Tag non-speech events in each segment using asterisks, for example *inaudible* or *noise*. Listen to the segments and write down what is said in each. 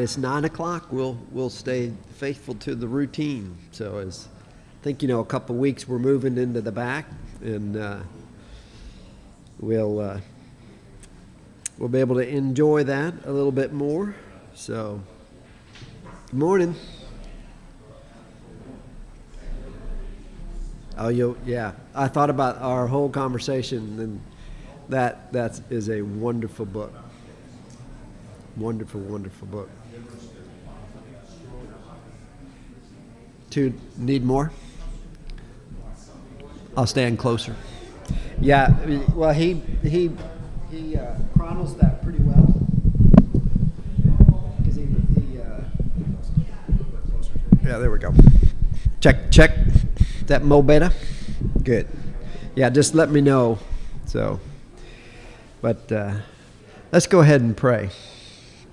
It's nine o'clock. We'll we'll stay faithful to the routine. So as I think you know, a couple weeks we're moving into the back, and uh, we'll uh, we'll be able to enjoy that a little bit more. So, good morning. Oh, you yeah. I thought about our whole conversation, and that that is a wonderful book. Wonderful, wonderful book. To need more? I'll stand closer. Yeah, well, he he he uh, chronicles that pretty well. Because he, he uh, yeah, there we go. Check check that mo beta. Good. Yeah, just let me know. So, but uh, let's go ahead and pray.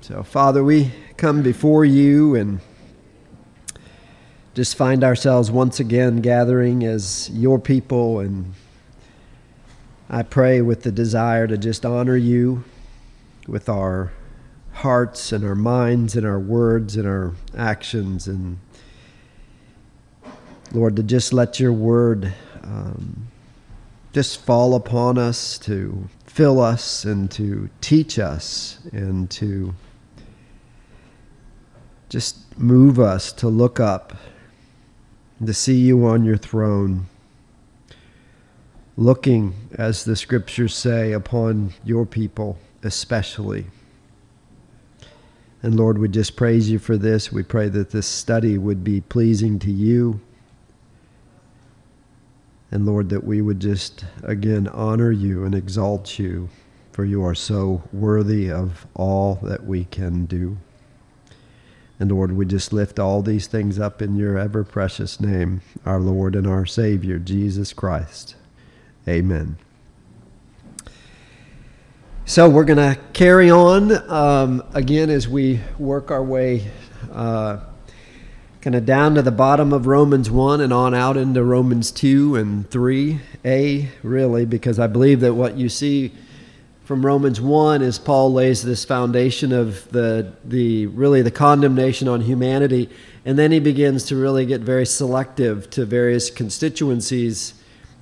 So, Father, we come before you and just find ourselves once again gathering as your people. And I pray with the desire to just honor you with our hearts and our minds and our words and our actions. And Lord, to just let your word um, just fall upon us, to fill us, and to teach us, and to just move us to look up to see you on your throne, looking, as the scriptures say, upon your people especially. And Lord, we just praise you for this. We pray that this study would be pleasing to you. And Lord, that we would just again honor you and exalt you, for you are so worthy of all that we can do. And Lord, we just lift all these things up in your ever precious name, our Lord and our Savior, Jesus Christ. Amen. So we're going to carry on um, again as we work our way uh, kind of down to the bottom of Romans 1 and on out into Romans 2 and 3a, really, because I believe that what you see from Romans 1 as Paul lays this foundation of the, the really the condemnation on humanity. And then he begins to really get very selective to various constituencies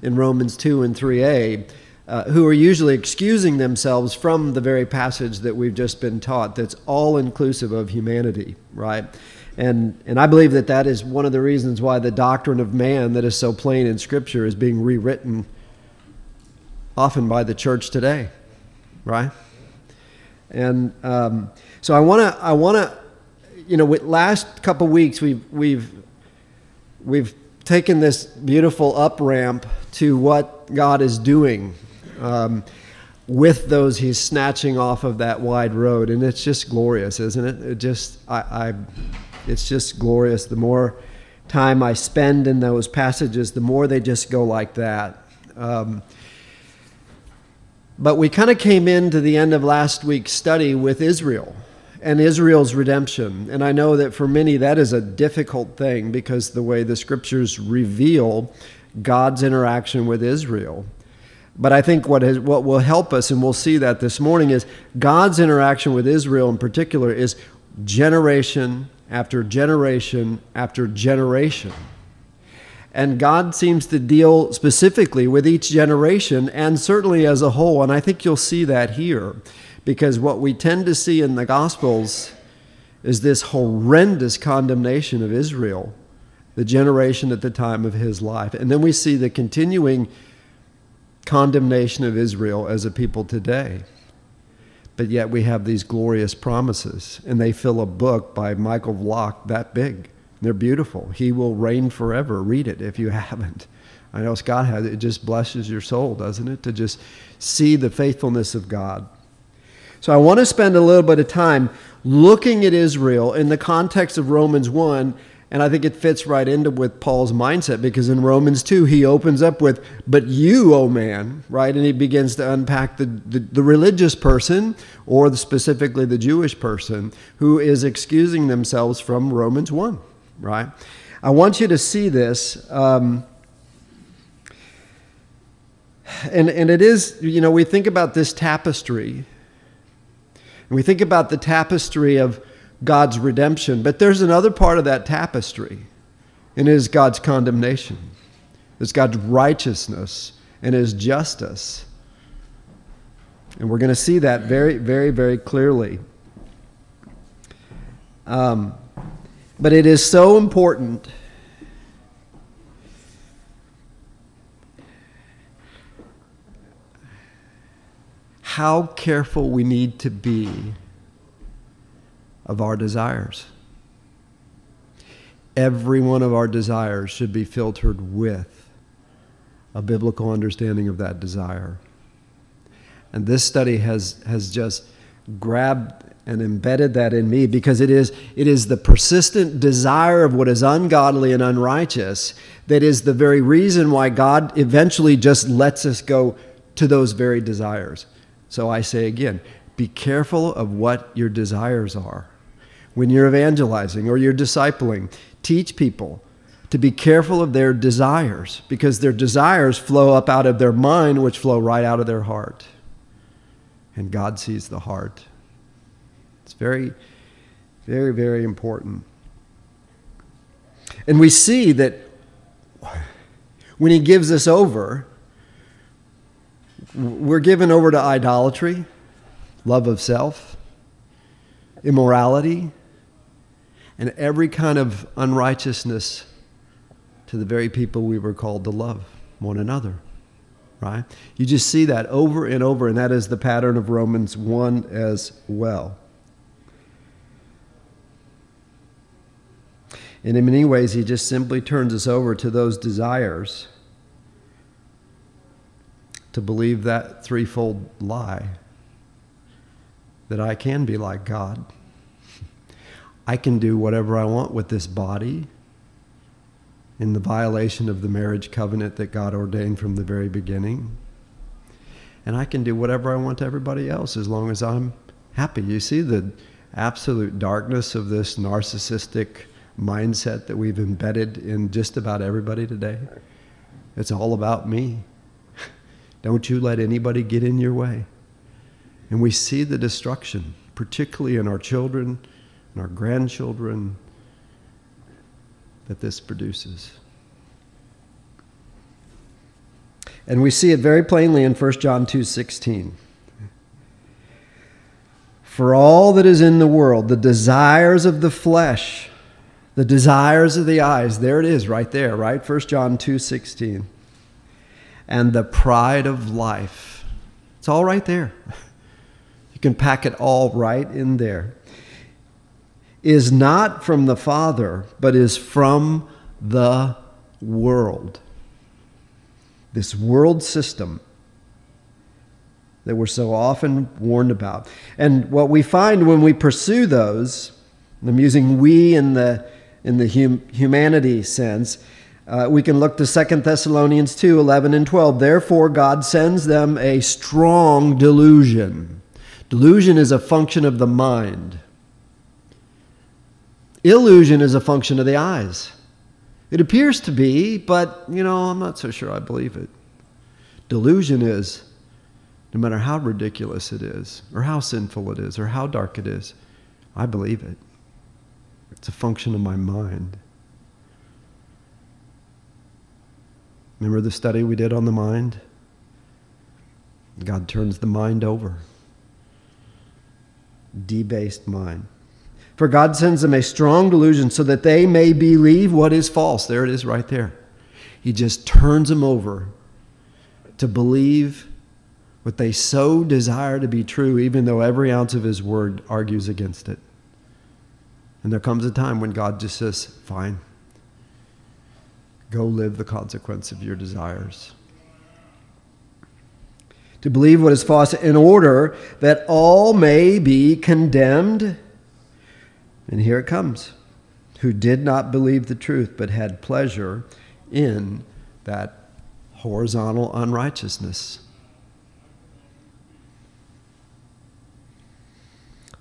in Romans 2 and 3a, uh, who are usually excusing themselves from the very passage that we've just been taught that's all inclusive of humanity, right? And, and I believe that that is one of the reasons why the doctrine of man that is so plain in Scripture is being rewritten often by the church today right? And um, so I want to, I want to, you know, with last couple weeks we've we've we've taken this beautiful up ramp to what God is doing um, with those He's snatching off of that wide road, and it's just glorious, isn't it? It just, I, I it's just glorious. The more time I spend in those passages, the more they just go like that. Um, but we kind of came into the end of last week's study with Israel and Israel's redemption. And I know that for many that is a difficult thing because the way the scriptures reveal God's interaction with Israel. But I think what, is, what will help us, and we'll see that this morning, is God's interaction with Israel in particular is generation after generation after generation. And God seems to deal specifically with each generation and certainly as a whole. And I think you'll see that here because what we tend to see in the Gospels is this horrendous condemnation of Israel, the generation at the time of his life. And then we see the continuing condemnation of Israel as a people today. But yet we have these glorious promises, and they fill a book by Michael Vlach that big. They're beautiful. He will reign forever. Read it if you *laughs* haven't. I know Scott has it. Just blesses your soul, doesn't it? To just see the faithfulness of God. So I want to spend a little bit of time looking at Israel in the context of Romans 1 and I think it fits right into with Paul's mindset because in Romans 2, he opens up with, But you, O oh man, right? And he begins to unpack the, the, the religious person, or the, specifically the Jewish person, who is excusing themselves from Romans 1 right? I want you to see this. Um, and, and it is, you know, we think about this tapestry. And we think about the tapestry of God's redemption. But there's another part of that tapestry, and it is God's condemnation. It's God's righteousness and His justice. And we're going to see that very, very, very clearly. Um, but it is so important. How careful we need to be of our desires. Every one of our desires should be filtered with a biblical understanding of that desire. And this study has, has just grabbed and embedded that in me because it is, it is the persistent desire of what is ungodly and unrighteous that is the very reason why God eventually just lets us go to those very desires. So I say again be careful of what your desires are. When you're evangelizing or you're discipling, teach people to be careful of their desires because their desires flow up out of their mind, which flow right out of their heart. And God sees the heart. It's very, very, very important. And we see that when He gives us over, we're given over to idolatry, love of self, immorality, and every kind of unrighteousness to the very people we were called to love one another. Right? You just see that over and over, and that is the pattern of Romans 1 as well. And in many ways, he just simply turns us over to those desires to believe that threefold lie that I can be like God. I can do whatever I want with this body in the violation of the marriage covenant that God ordained from the very beginning. And I can do whatever I want to everybody else as long as I'm happy. You see the absolute darkness of this narcissistic mindset that we've embedded in just about everybody today. It's all about me. *laughs* Don't you let anybody get in your way. And we see the destruction, particularly in our children and our grandchildren, that this produces. And we see it very plainly in 1 John 2:16. For all that is in the world, the desires of the flesh, the desires of the eyes. There it is right there, right? 1 John 2:16. And the pride of life. It's all right there. *laughs* You can pack it all right in there. Is not from the Father, but is from the world. This world system that we're so often warned about. And what we find when we pursue those, I'm using we in the in the hum, humanity sense. Uh, we can look to 2 Thessalonians 2 11 and 12. Therefore, God sends them a strong delusion. Delusion is a function of the mind, illusion is a function of the eyes. It appears to be, but, you know, I'm not so sure I believe it. Delusion is, no matter how ridiculous it is, or how sinful it is, or how dark it is, I believe it. It's a function of my mind. Remember the study we did on the mind? God turns the mind over. Debased mind. For God sends them a strong delusion so that they may believe what is false. There it is right there. He just turns them over to believe what they so desire to be true, even though every ounce of His word argues against it. And there comes a time when God just says, fine, go live the consequence of your desires. To believe what is false in order that all may be condemned. And here it comes who did not believe the truth, but had pleasure in that horizontal unrighteousness.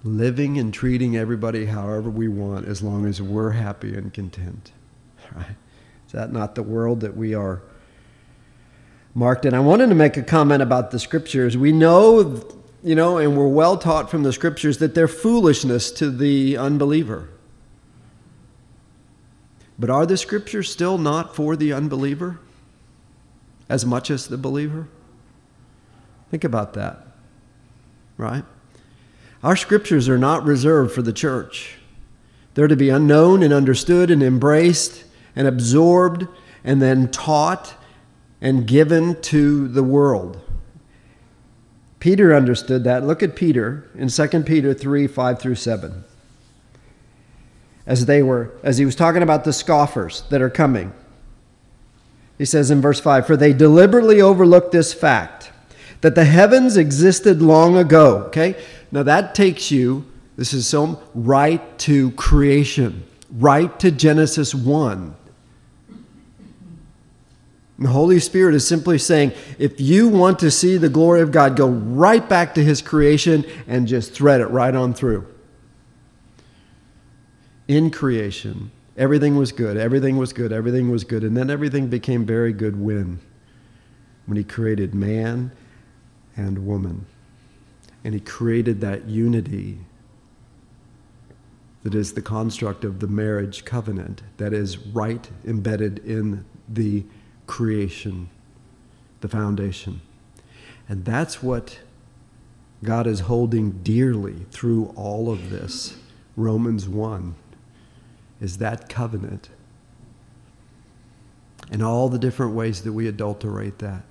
Living and treating everybody however we want as long as we're happy and content. *laughs* Right? Is that not the world that we are marked in? I wanted to make a comment about the scriptures. We know you know, and we're well taught from the scriptures that they're foolishness to the unbeliever. But are the scriptures still not for the unbeliever as much as the believer? Think about that, right? Our scriptures are not reserved for the church. They're to be unknown and understood and embraced and absorbed and then taught and given to the world. Peter understood that. Look at Peter in 2 Peter 3 5 through 7. As they were, as he was talking about the scoffers that are coming. He says in verse 5 For they deliberately overlooked this fact that the heavens existed long ago. Okay? Now that takes you, this is so right to creation, right to Genesis 1. The Holy Spirit is simply saying, if you want to see the glory of God, go right back to His creation and just thread it right on through. In creation, everything was good, everything was good, everything was good, and then everything became very good when? When He created man and woman. And He created that unity that is the construct of the marriage covenant, that is right embedded in the creation, the foundation. And that's what God is holding dearly through all of this. Romans 1 is that covenant. And all the different ways that we adulterate that.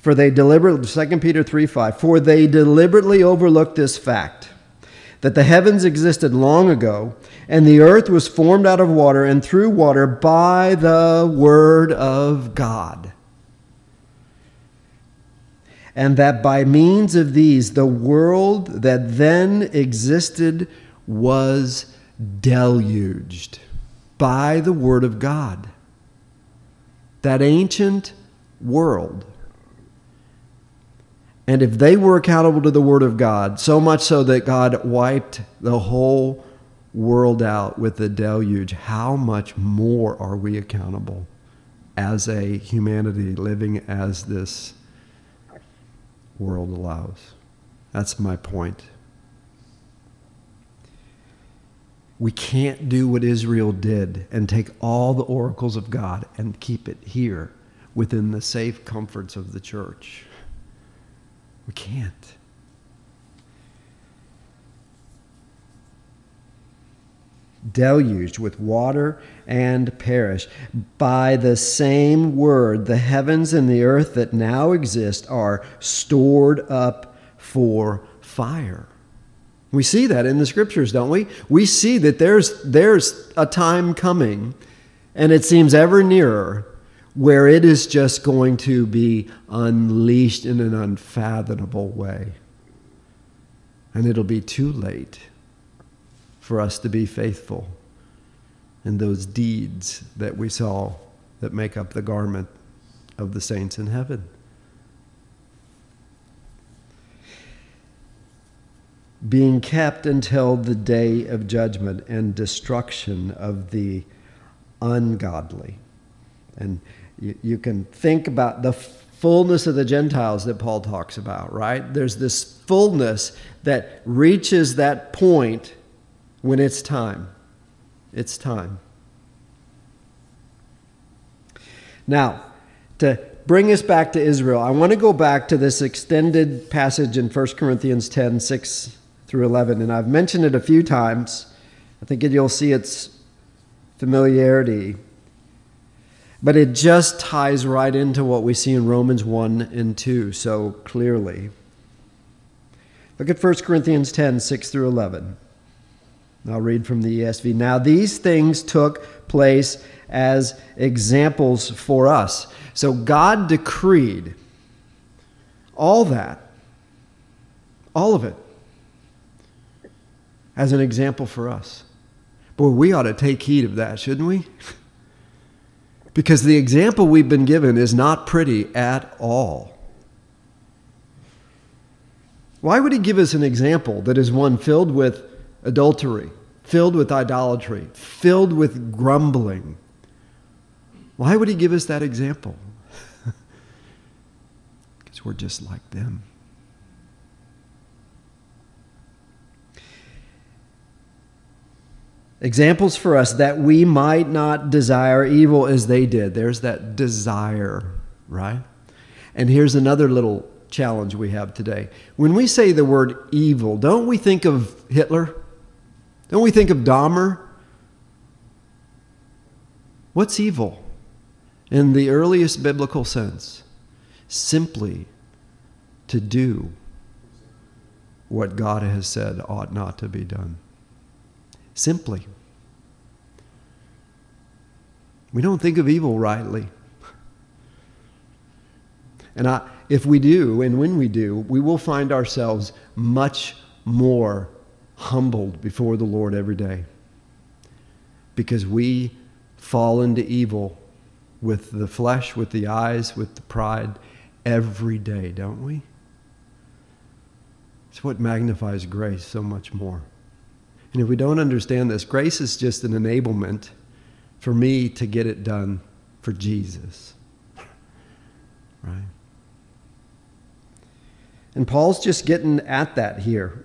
For they deliberately, 2 Peter 3 5, for they deliberately overlooked this fact that the heavens existed long ago, and the earth was formed out of water and through water by the word of God. And that by means of these, the world that then existed was deluged by the word of God. That ancient world and if they were accountable to the Word of God, so much so that God wiped the whole world out with the deluge, how much more are we accountable as a humanity living as this world allows? That's my point. We can't do what Israel did and take all the oracles of God and keep it here within the safe comforts of the church. We can't. deluged with water and perish. By the same word, the heavens and the earth that now exist are stored up for fire. We see that in the scriptures, don't we? We see that there's, there's a time coming, and it seems ever nearer, where it is just going to be unleashed in an unfathomable way. And it'll be too late for us to be faithful in those deeds that we saw that make up the garment of the saints in heaven. Being kept until the day of judgment and destruction of the ungodly. And you, you can think about the fullness of the Gentiles that Paul talks about, right? There's this fullness that reaches that point when it's time. It's time. Now, to bring us back to Israel, I want to go back to this extended passage in 1 Corinthians 10 6 through 11. And I've mentioned it a few times. I think you'll see its familiarity. But it just ties right into what we see in Romans 1 and 2 so clearly. Look at 1 Corinthians 10 6 through 11. I'll read from the ESV. Now, these things took place as examples for us. So, God decreed all that, all of it, as an example for us. Boy, we ought to take heed of that, shouldn't we? *laughs* Because the example we've been given is not pretty at all. Why would he give us an example that is one filled with adultery, filled with idolatry, filled with grumbling? Why would he give us that example? *laughs* because we're just like them. Examples for us that we might not desire evil as they did. There's that desire, right? And here's another little challenge we have today. When we say the word evil, don't we think of Hitler? Don't we think of Dahmer? What's evil? In the earliest biblical sense, simply to do what God has said ought not to be done. Simply. We don't think of evil rightly. And I, if we do, and when we do, we will find ourselves much more humbled before the Lord every day. Because we fall into evil with the flesh, with the eyes, with the pride every day, don't we? It's what magnifies grace so much more. And if we don't understand this, grace is just an enablement for me to get it done for Jesus. Right? And Paul's just getting at that here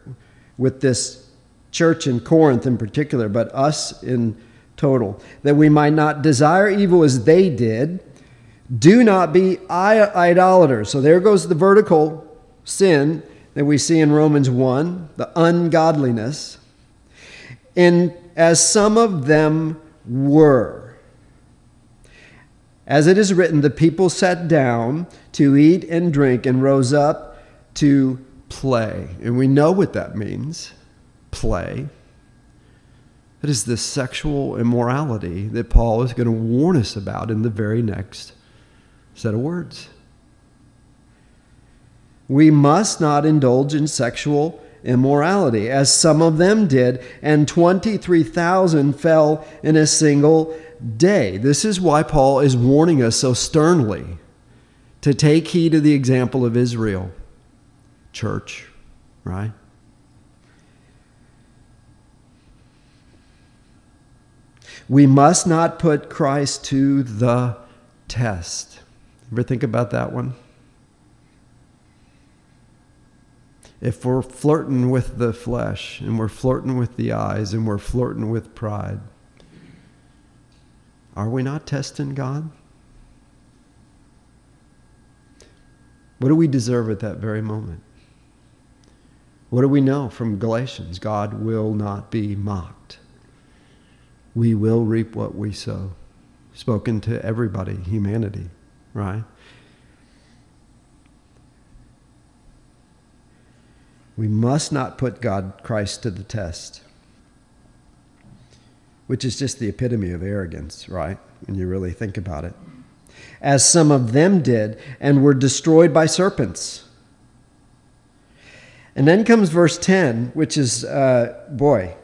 with this church in Corinth in particular, but us in total. That we might not desire evil as they did. Do not be idolaters. So there goes the vertical sin that we see in Romans 1, the ungodliness. And as some of them were. As it is written, the people sat down to eat and drink and rose up to play. And we know what that means play. It is this sexual immorality that Paul is going to warn us about in the very next set of words. We must not indulge in sexual immorality, as some of them did, and 23,000 fell in a single day. This is why Paul is warning us so sternly to take heed of the example of Israel, church, right? We must not put Christ to the test. Ever think about that one? If we're flirting with the flesh and we're flirting with the eyes and we're flirting with pride, are we not testing God? What do we deserve at that very moment? What do we know from Galatians? God will not be mocked. We will reap what we sow. Spoken to everybody, humanity, right? We must not put God, Christ, to the test, which is just the epitome of arrogance, right? When you really think about it. As some of them did, and were destroyed by serpents. And then comes verse 10, which is, uh, boy,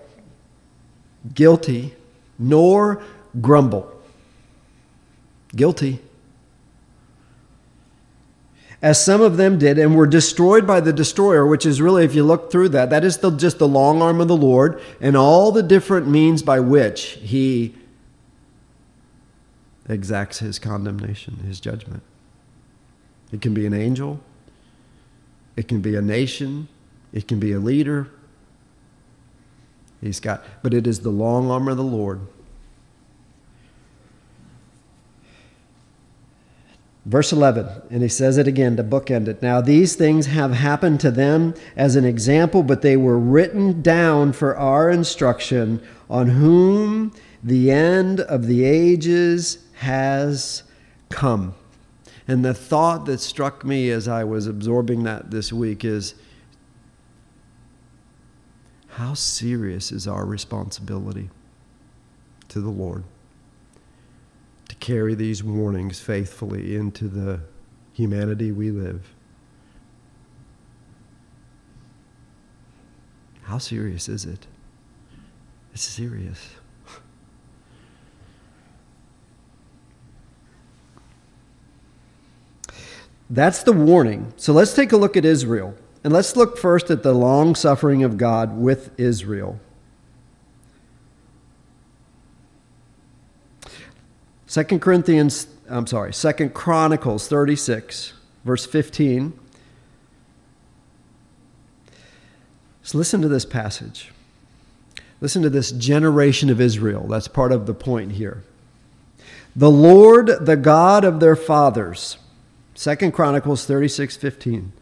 guilty, nor grumble. Guilty as some of them did, and were destroyed by the destroyer, which is really, if you look through that, that is the, just the long arm of the Lord and all the different means by which he exacts his condemnation, his judgment. It can be an angel, it can be a nation, it can be a leader. He's got, but it is the long arm of the Lord Verse 11, and he says it again to bookend it. Now, these things have happened to them as an example, but they were written down for our instruction, on whom the end of the ages has come. And the thought that struck me as I was absorbing that this week is how serious is our responsibility to the Lord? Carry these warnings faithfully into the humanity we live. How serious is it? It's serious. That's the warning. So let's take a look at Israel. And let's look first at the long suffering of God with Israel. 2 Corinthians, I'm sorry, 2 Chronicles 36. verse 15. So listen to this passage. Listen to this generation of Israel. That's part of the point here. The Lord, the God of their fathers, Second Chronicles 36 15,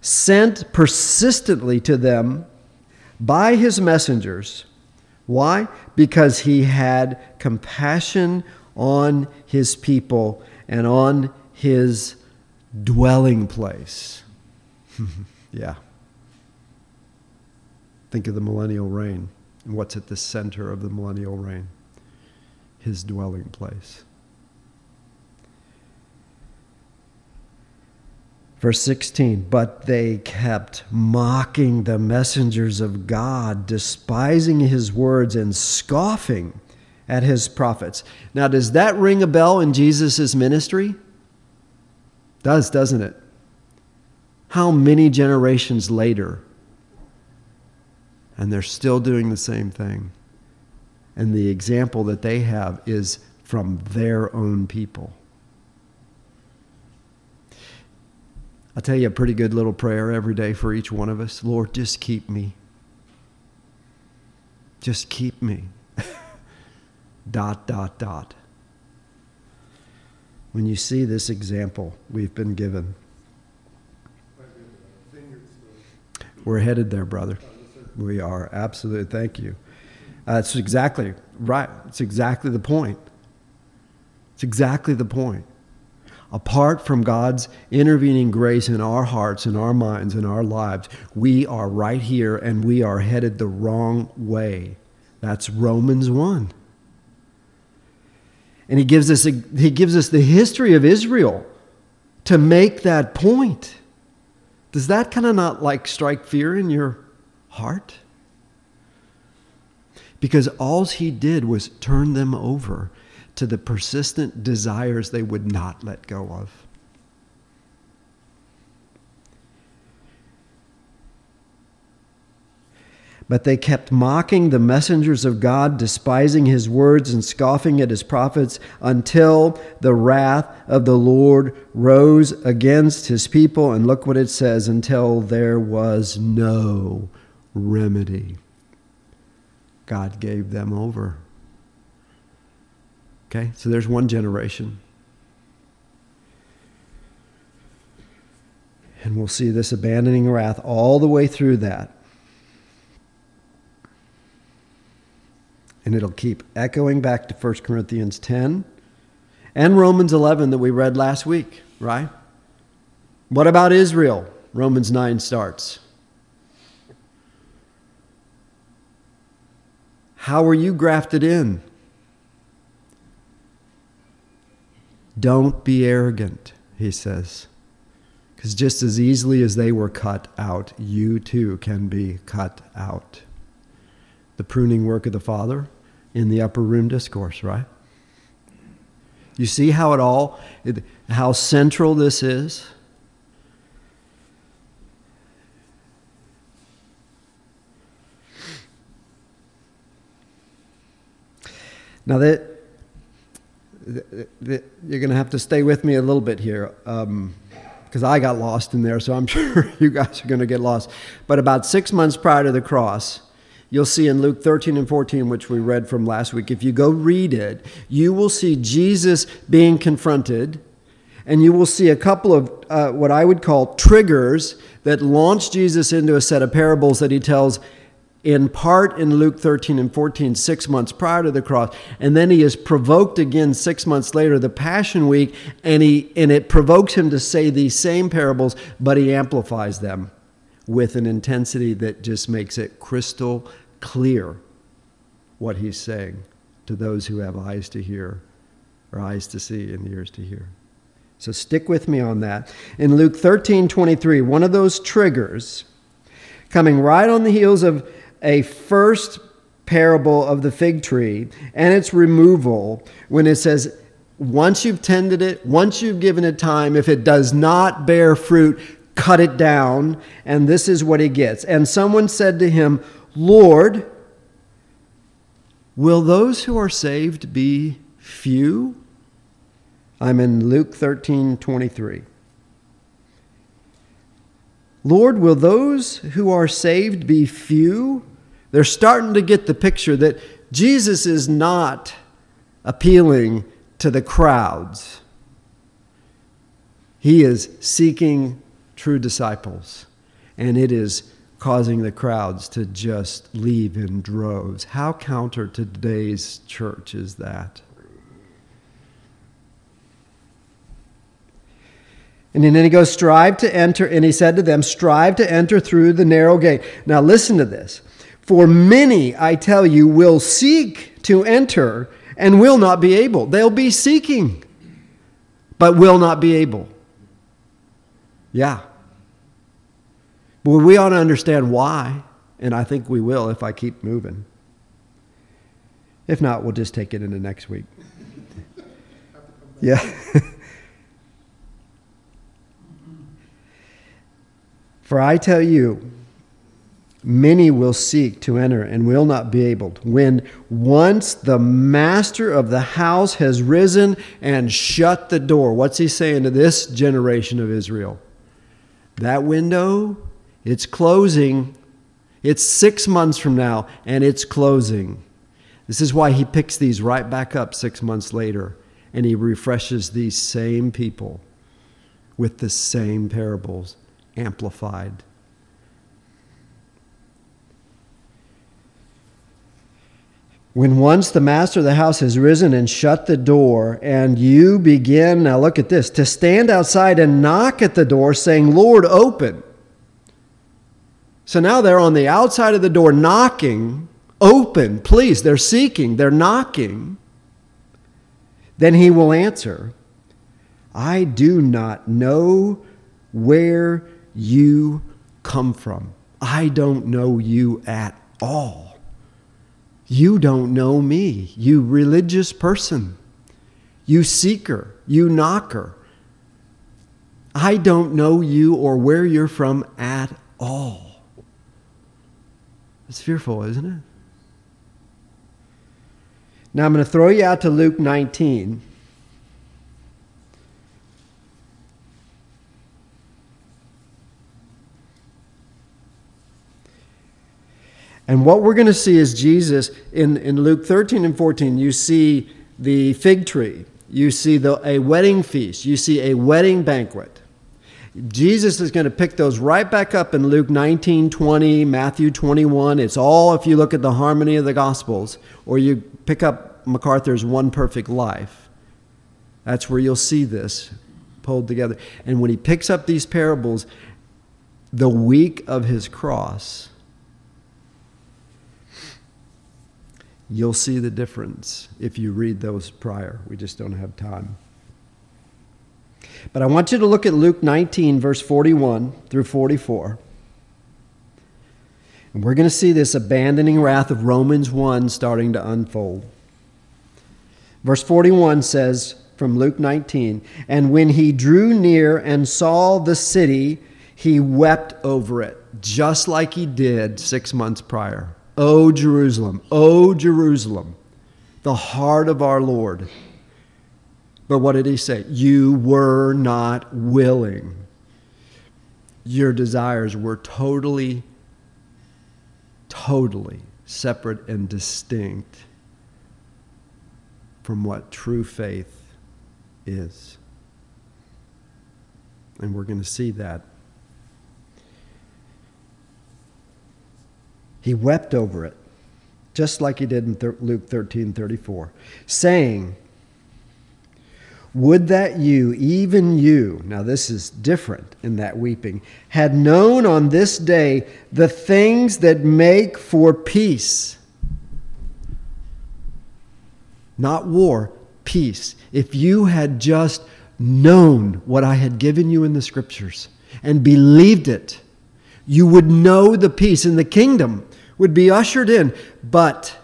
sent persistently to them by his messengers. Why? Because he had compassion on his people and on his dwelling place. *laughs* yeah. Think of the millennial reign and what's at the center of the millennial reign his dwelling place. Verse 16, but they kept mocking the messengers of God, despising his words and scoffing at his prophets. Now, does that ring a bell in Jesus' ministry? Does, doesn't it? How many generations later? And they're still doing the same thing. And the example that they have is from their own people. I'll tell you a pretty good little prayer every day for each one of us. Lord, just keep me. Just keep me. Dot, dot, dot. When you see this example we've been given, we're headed there, brother. We are. Absolutely. Thank you. Uh, that's exactly right. It's exactly the point. It's exactly the point apart from God's intervening grace in our hearts, in our minds, in our lives, we are right here and we are headed the wrong way. That's Romans 1. And he gives us, a, he gives us the history of Israel to make that point. Does that kind of not like strike fear in your heart? Because all he did was turn them over to the persistent desires they would not let go of. But they kept mocking the messengers of God, despising his words and scoffing at his prophets, until the wrath of the Lord rose against his people. And look what it says until there was no remedy. God gave them over. Okay, so there's one generation. And we'll see this abandoning wrath all the way through that. And it'll keep echoing back to 1 Corinthians 10 and Romans 11 that we read last week, right? What about Israel? Romans 9 starts. How are you grafted in? Don't be arrogant, he says. Because just as easily as they were cut out, you too can be cut out. The pruning work of the Father in the upper room discourse, right? You see how it all, how central this is? Now that you're going to have to stay with me a little bit here because um, I got lost in there, so I'm *laughs* sure you guys are going to get lost. But about six months prior to the cross, you'll see in Luke 13 and 14, which we read from last week, if you go read it, you will see Jesus being confronted, and you will see a couple of uh, what I would call triggers that launch Jesus into a set of parables that he tells in part in Luke 13 and 14, six months prior to the cross. And then he is provoked again six months later, the Passion Week, and, he, and it provokes him to say these same parables, but he amplifies them with an intensity that just makes it crystal clear what he's saying to those who have eyes to hear, or eyes to see and ears to hear. So stick with me on that. In Luke 13 23, one of those triggers coming right on the heels of a first parable of the fig tree and its removal when it says, once you've tended it, once you've given it time, if it does not bear fruit, cut it down. And this is what he gets. And someone said to him, Lord, will those who are saved be few? I'm in Luke 13 23. Lord, will those who are saved be few? They're starting to get the picture that Jesus is not appealing to the crowds. He is seeking true disciples, and it is causing the crowds to just leave in droves. How counter to today's church is that? And then he goes, Strive to enter, and he said to them, Strive to enter through the narrow gate. Now listen to this. For many, I tell you, will seek to enter and will not be able. They'll be seeking, but will not be able. Yeah. But we ought to understand why, and I think we will if I keep moving. If not, we'll just take it into next week. Yeah. *laughs* For I tell you, many will seek to enter and will not be able. When once the master of the house has risen and shut the door, what's he saying to this generation of Israel? That window, it's closing. It's six months from now, and it's closing. This is why he picks these right back up six months later, and he refreshes these same people with the same parables amplified. When once the master of the house has risen and shut the door, and you begin, now look at this, to stand outside and knock at the door, saying, Lord, open. So now they're on the outside of the door knocking, open, please. They're seeking, they're knocking. Then he will answer, I do not know where you come from. I don't know you at all. You don't know me, you religious person, you seeker, you knocker. I don't know you or where you're from at all. It's fearful, isn't it? Now I'm going to throw you out to Luke 19. And what we're going to see is Jesus in, in Luke 13 and 14, you see the fig tree, you see the, a wedding feast, you see a wedding banquet. Jesus is going to pick those right back up in Luke 19, 20, Matthew 21. It's all if you look at the harmony of the Gospels, or you pick up MacArthur's One Perfect Life. That's where you'll see this pulled together. And when he picks up these parables, the week of his cross, You'll see the difference if you read those prior. We just don't have time. But I want you to look at Luke 19, verse 41 through 44. And we're going to see this abandoning wrath of Romans 1 starting to unfold. Verse 41 says from Luke 19, And when he drew near and saw the city, he wept over it, just like he did six months prior. O Jerusalem, O Jerusalem, the heart of our Lord. But what did he say? You were not willing. Your desires were totally, totally separate and distinct from what true faith is. And we're going to see that He wept over it, just like he did in Luke 13 34, saying, Would that you, even you, now this is different in that weeping, had known on this day the things that make for peace. Not war, peace. If you had just known what I had given you in the scriptures and believed it, you would know the peace and the kingdom would be ushered in. But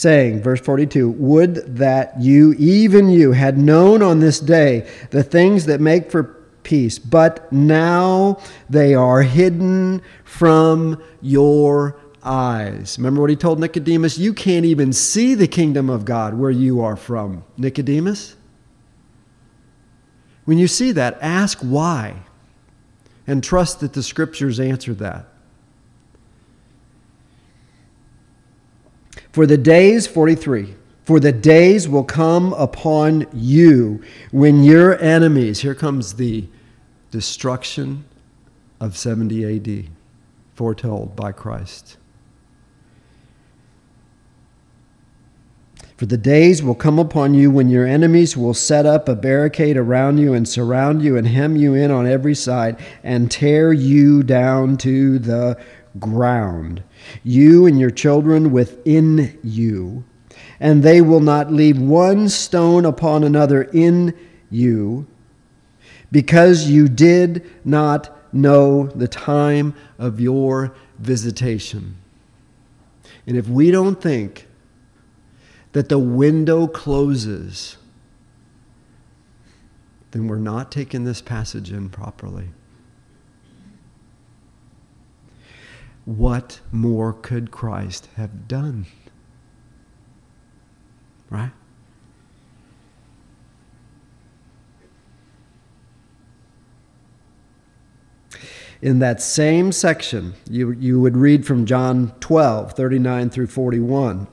saying, verse 42, Would that you, even you, had known on this day the things that make for peace, but now they are hidden from your eyes. Remember what he told Nicodemus? You can't even see the kingdom of God where you are from, Nicodemus. When you see that, ask why and trust that the scriptures answer that. For the days, 43, for the days will come upon you when your enemies, here comes the destruction of 70 AD, foretold by Christ. For the days will come upon you when your enemies will set up a barricade around you and surround you and hem you in on every side and tear you down to the ground, you and your children within you. And they will not leave one stone upon another in you, because you did not know the time of your visitation. And if we don't think that the window closes, then we're not taking this passage in properly. What more could Christ have done? Right? in that same section, you, you would read from John 12, 39 through 41.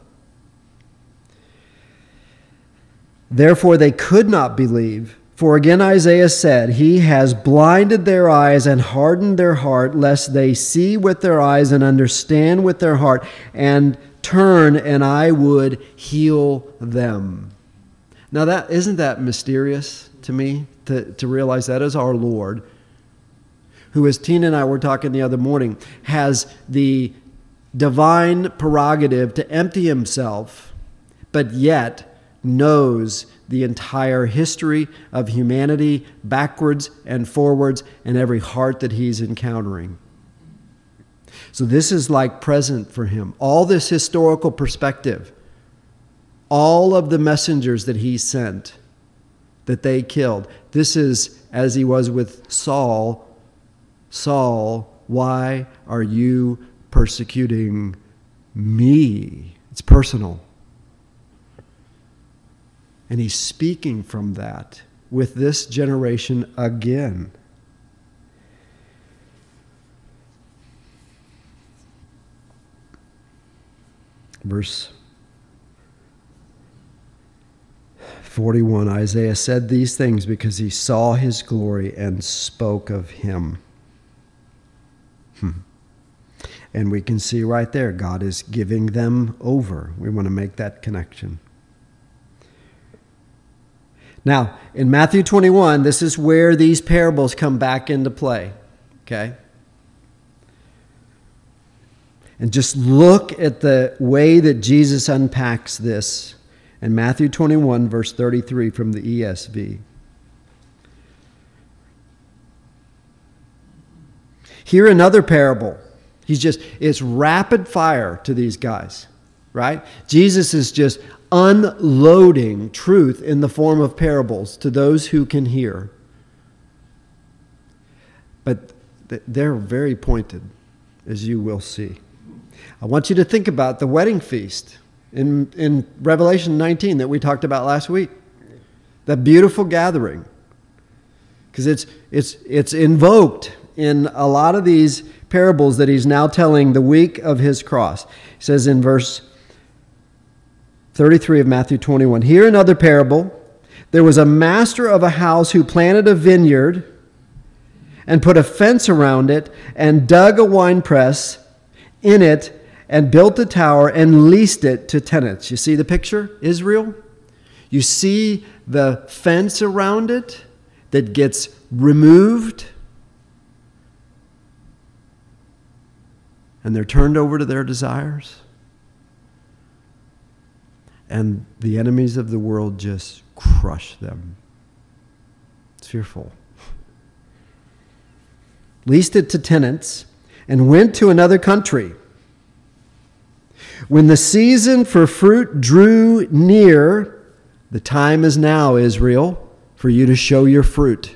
Therefore, they could not believe. For again, Isaiah said, He has blinded their eyes and hardened their heart, lest they see with their eyes and understand with their heart, and turn, and I would heal them. Now, that isn't that mysterious to me to, to realize that is our Lord, who, as Tina and I were talking the other morning, has the divine prerogative to empty himself, but yet knows the entire history of humanity backwards and forwards and every heart that he's encountering. So, this is like present for him. All this historical perspective, all of the messengers that he sent, that they killed. This is as he was with Saul Saul, why are you persecuting me? It's personal. And he's speaking from that with this generation again. Verse 41 Isaiah said these things because he saw his glory and spoke of him. Hmm. And we can see right there, God is giving them over. We want to make that connection. Now, in Matthew 21, this is where these parables come back into play. Okay? And just look at the way that Jesus unpacks this in Matthew 21, verse 33 from the ESV. Here, another parable. He's just, it's rapid fire to these guys, right? Jesus is just unloading truth in the form of parables to those who can hear. But they're very pointed, as you will see. I want you to think about the wedding feast in, in Revelation 19 that we talked about last week. That beautiful gathering. Because it's, it's, it's invoked in a lot of these parables that he's now telling the week of his cross. He says in verse 33 of Matthew 21. Here another parable. There was a master of a house who planted a vineyard and put a fence around it and dug a winepress in it and built a tower and leased it to tenants. You see the picture, Israel? You see the fence around it that gets removed and they're turned over to their desires and the enemies of the world just crush them. It's fearful. Leased it to tenants and went to another country. When the season for fruit drew near, the time is now, Israel, for you to show your fruit.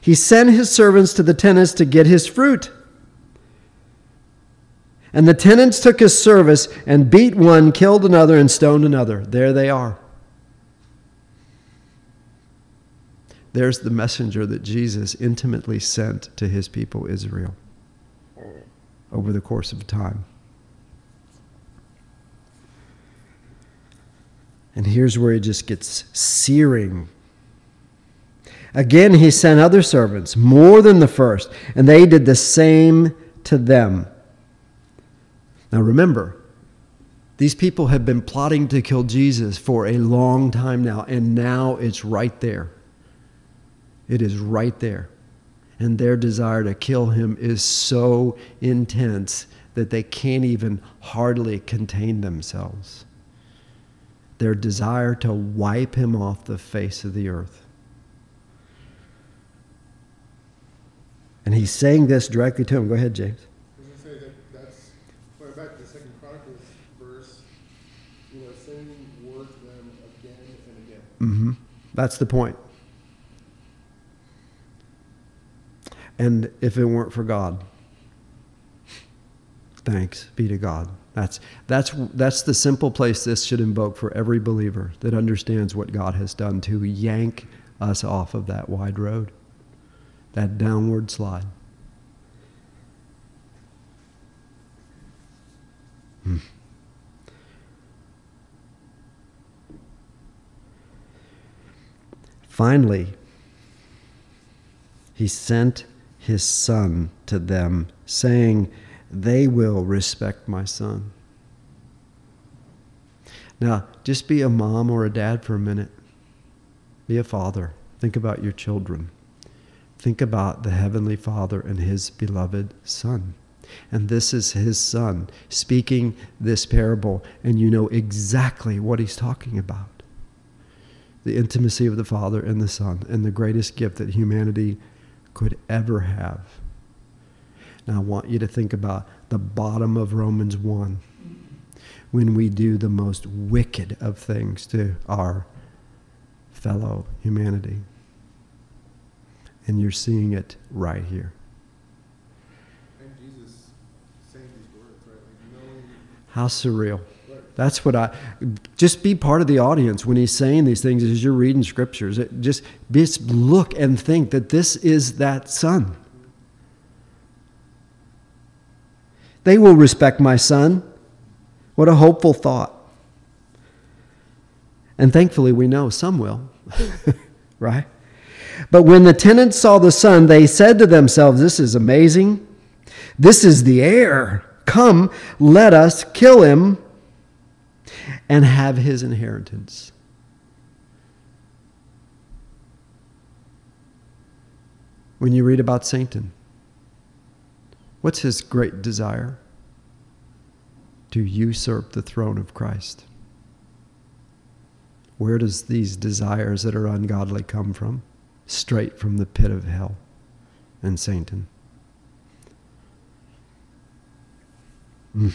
He sent his servants to the tenants to get his fruit. And the tenants took his service and beat one, killed another, and stoned another. There they are. There's the messenger that Jesus intimately sent to his people Israel over the course of time. And here's where it just gets searing. Again, he sent other servants, more than the first, and they did the same to them. Now remember, these people have been plotting to kill Jesus for a long time now, and now it's right there. It is right there. And their desire to kill him is so intense that they can't even hardly contain themselves. Their desire to wipe him off the face of the earth. And he's saying this directly to him. Go ahead, James. That's the point. And if it weren't for God, thanks be to God. That's, that's, that's the simple place this should invoke for every believer that understands what God has done to yank us off of that wide road, that downward slide. Hmm. Finally, he sent his son to them, saying, They will respect my son. Now, just be a mom or a dad for a minute. Be a father. Think about your children. Think about the Heavenly Father and His beloved Son. And this is His Son speaking this parable, and you know exactly what He's talking about the intimacy of the Father and the Son, and the greatest gift that humanity could ever have. Now, I want you to think about the bottom of Romans 1 when we do the most wicked of things to our fellow humanity. And you're seeing it right here. How surreal. That's what I just be part of the audience when he's saying these things as you're reading scriptures. It just just look and think that this is that son. They will respect my son. What a hopeful thought. And thankfully we know some will. *laughs* right? But when the tenants saw the son, they said to themselves, This is amazing. This is the heir. Come, let us kill him and have his inheritance. When you read about Satan, what's his great desire? To usurp the throne of Christ. Where does these desires that are ungodly come from? Straight from the pit of hell and Satan. Mm.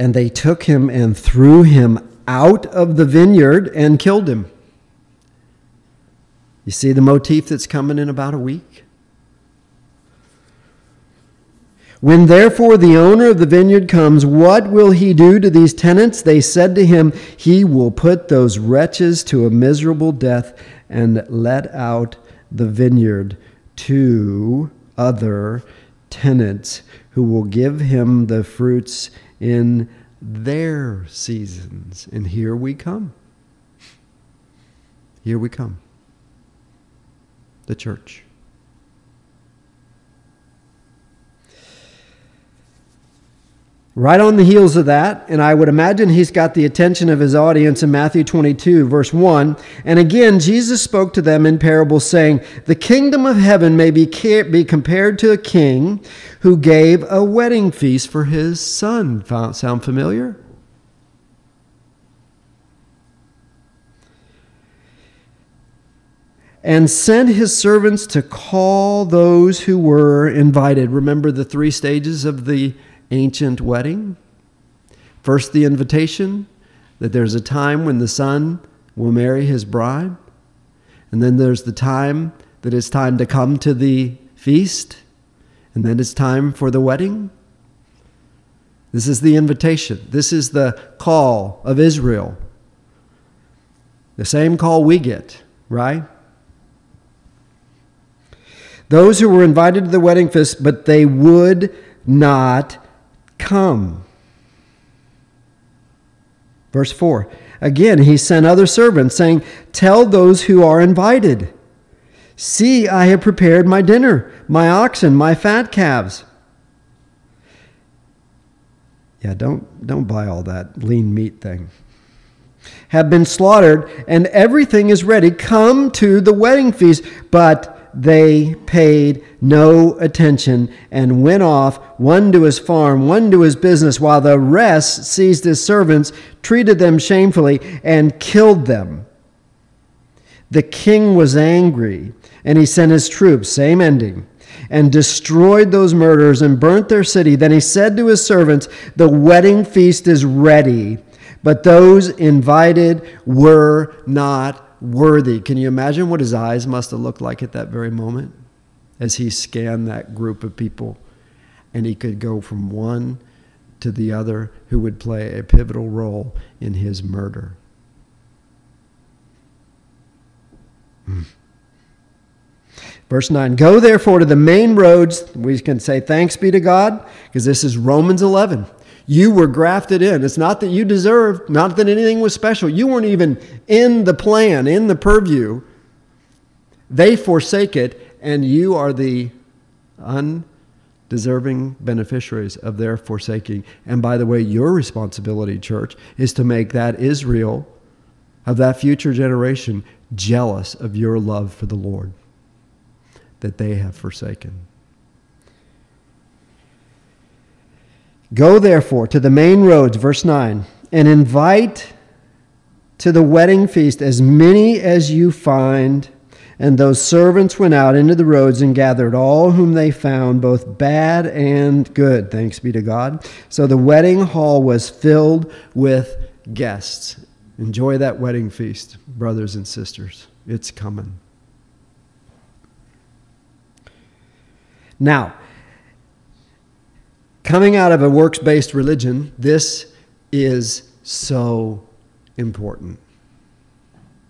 And they took him and threw him out of the vineyard and killed him. You see the motif that's coming in about a week? When therefore the owner of the vineyard comes, what will he do to these tenants? They said to him, He will put those wretches to a miserable death and let out the vineyard to other tenants who will give him the fruits in their seasons. And here we come. Here we come. The church. Right on the heels of that, and I would imagine he's got the attention of his audience in Matthew 22, verse 1. And again, Jesus spoke to them in parables, saying, The kingdom of heaven may be, be compared to a king who gave a wedding feast for his son. Sound familiar? And sent his servants to call those who were invited. Remember the three stages of the ancient wedding. First, the invitation that there's a time when the son will marry his bride. And then there's the time that it's time to come to the feast. And then it's time for the wedding. This is the invitation. This is the call of Israel. The same call we get, right? Those who were invited to the wedding feast, but they would not come. Verse 4 Again, he sent other servants, saying, Tell those who are invited, See, I have prepared my dinner, my oxen, my fat calves. Yeah, don't, don't buy all that lean meat thing. Have been slaughtered, and everything is ready. Come to the wedding feast. But they paid no attention and went off, one to his farm, one to his business, while the rest seized his servants, treated them shamefully, and killed them. The king was angry, and he sent his troops, same ending, and destroyed those murderers and burnt their city. Then he said to his servants, The wedding feast is ready, but those invited were not worthy. Can you imagine what his eyes must have looked like at that very moment as he scanned that group of people and he could go from one to the other who would play a pivotal role in his murder? Hmm. Verse 9 Go therefore to the main roads. We can say thanks be to God because this is Romans 11. You were grafted in. It's not that you deserved, not that anything was special. You weren't even in the plan, in the purview. They forsake it, and you are the undeserving beneficiaries of their forsaking. And by the way, your responsibility, church, is to make that Israel of that future generation jealous of your love for the Lord that they have forsaken. Go therefore to the main roads, verse 9, and invite to the wedding feast as many as you find. And those servants went out into the roads and gathered all whom they found, both bad and good. Thanks be to God. So the wedding hall was filled with guests. Enjoy that wedding feast, brothers and sisters. It's coming. Now, coming out of a works based religion, this is so important.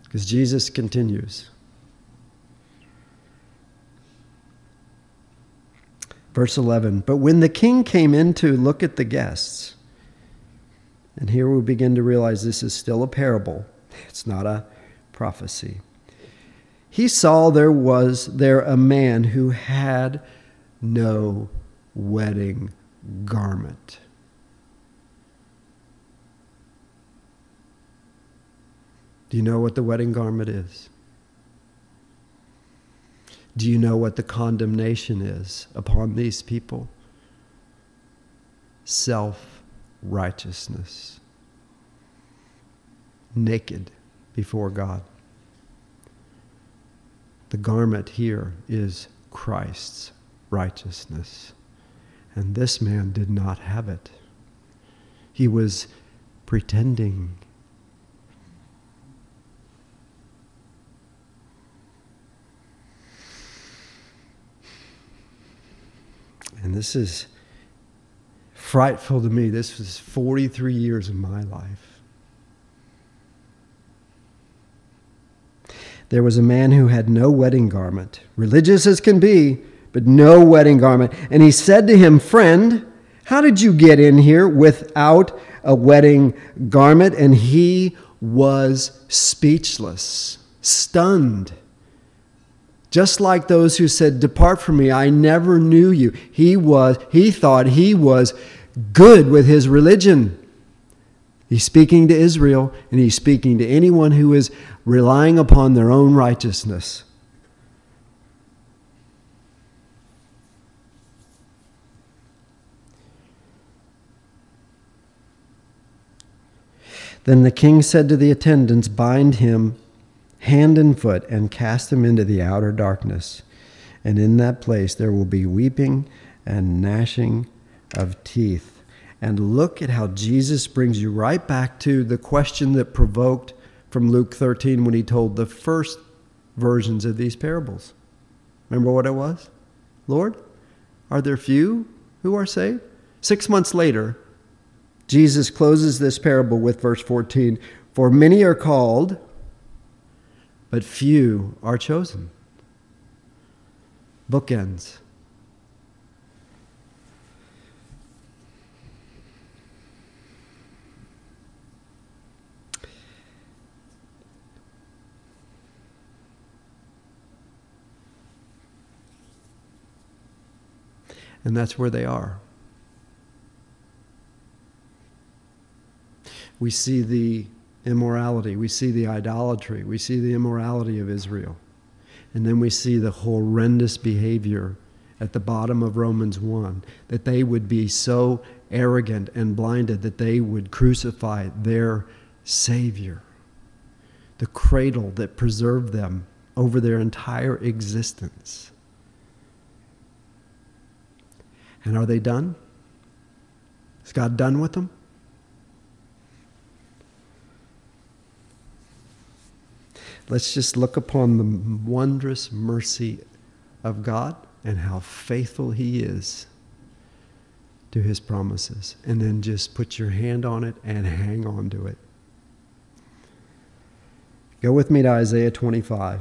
Because Jesus continues. Verse 11 But when the king came in to look at the guests, and here we begin to realize this is still a parable, it's not a prophecy. He saw there was there a man who had no wedding garment. Do you know what the wedding garment is? Do you know what the condemnation is upon these people? Self righteousness. Naked before God. The garment here is Christ's righteousness. And this man did not have it. He was pretending. And this is frightful to me. This was 43 years of my life. There was a man who had no wedding garment, religious as can be, but no wedding garment. And he said to him, Friend, how did you get in here without a wedding garment? And he was speechless, stunned. Just like those who said, Depart from me, I never knew you. He was, he thought he was good with his religion. He's speaking to Israel, and he's speaking to anyone who is relying upon their own righteousness. Then the king said to the attendants, Bind him hand and foot and cast him into the outer darkness. And in that place there will be weeping and gnashing of teeth. And look at how Jesus brings you right back to the question that provoked from Luke 13 when he told the first versions of these parables. Remember what it was? Lord, Are there few who are saved? Six months later, Jesus closes this parable with verse 14 For many are called, but few are chosen. Bookends. And that's where they are. We see the immorality, we see the idolatry, we see the immorality of Israel. And then we see the horrendous behavior at the bottom of Romans 1 that they would be so arrogant and blinded that they would crucify their Savior, the cradle that preserved them over their entire existence. And are they done? Is God done with them? Let's just look upon the wondrous mercy of God and how faithful He is to His promises. And then just put your hand on it and hang on to it. Go with me to Isaiah 25.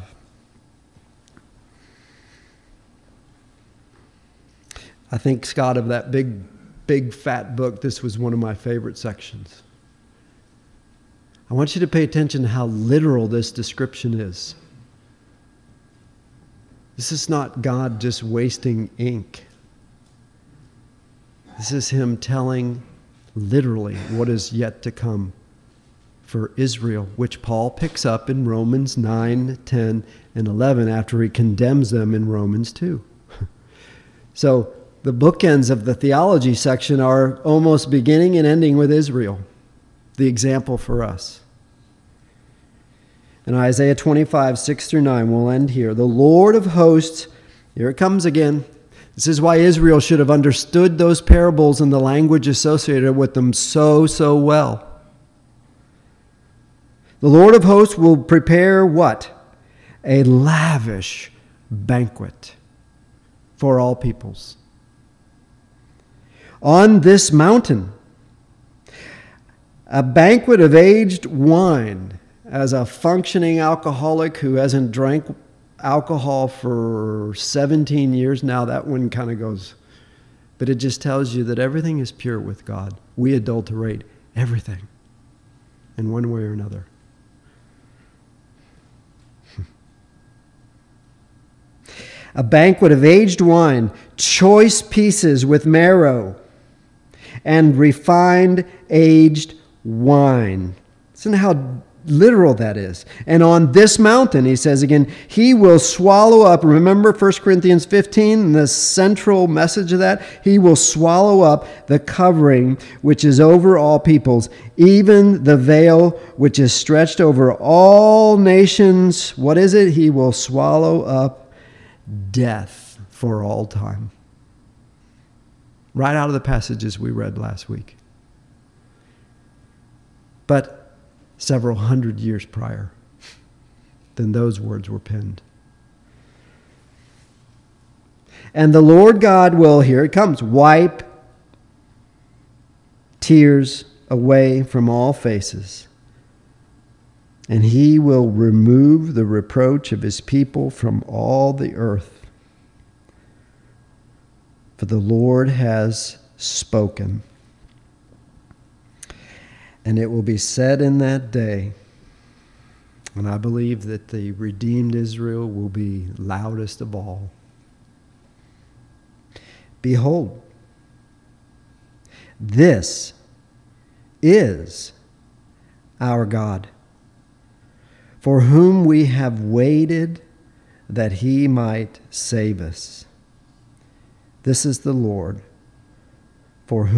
I think, Scott, of that big, big, fat book, this was one of my favorite sections. I want you to pay attention to how literal this description is. This is not God just wasting ink. This is Him telling literally what is yet to come for Israel, which Paul picks up in Romans 9, 10, and 11 after he condemns them in Romans 2. *laughs* so the bookends of the theology section are almost beginning and ending with Israel, the example for us. In Isaiah 25, 6 through 9, we'll end here. The Lord of hosts, here it comes again. This is why Israel should have understood those parables and the language associated with them so, so well. The Lord of hosts will prepare what? A lavish banquet for all peoples on this mountain. A banquet of aged wine as a functioning alcoholic who hasn't drank alcohol for 17 years now, that one kind of goes. But it just tells you that everything is pure with God. We adulterate everything in one way or another. *laughs* a banquet of aged wine, choice pieces with marrow and refined aged wine. Listen how literal that is. And on this mountain, he says again, he will swallow up. Remember 1 Corinthians 15, the central message of that? He will swallow up the covering which is over all peoples, even the veil which is stretched over all nations. What is it? He will swallow up death for all time right out of the passages we read last week. But several hundred years prior than those words were penned. And the Lord God will, here it comes, wipe tears away from all faces. And he will remove the reproach of his people from all the earth. For the Lord has spoken. And it will be said in that day, and I believe that the redeemed Israel will be loudest of all. Behold, this is our God, for whom we have waited that he might save us. This is the Lord, for whom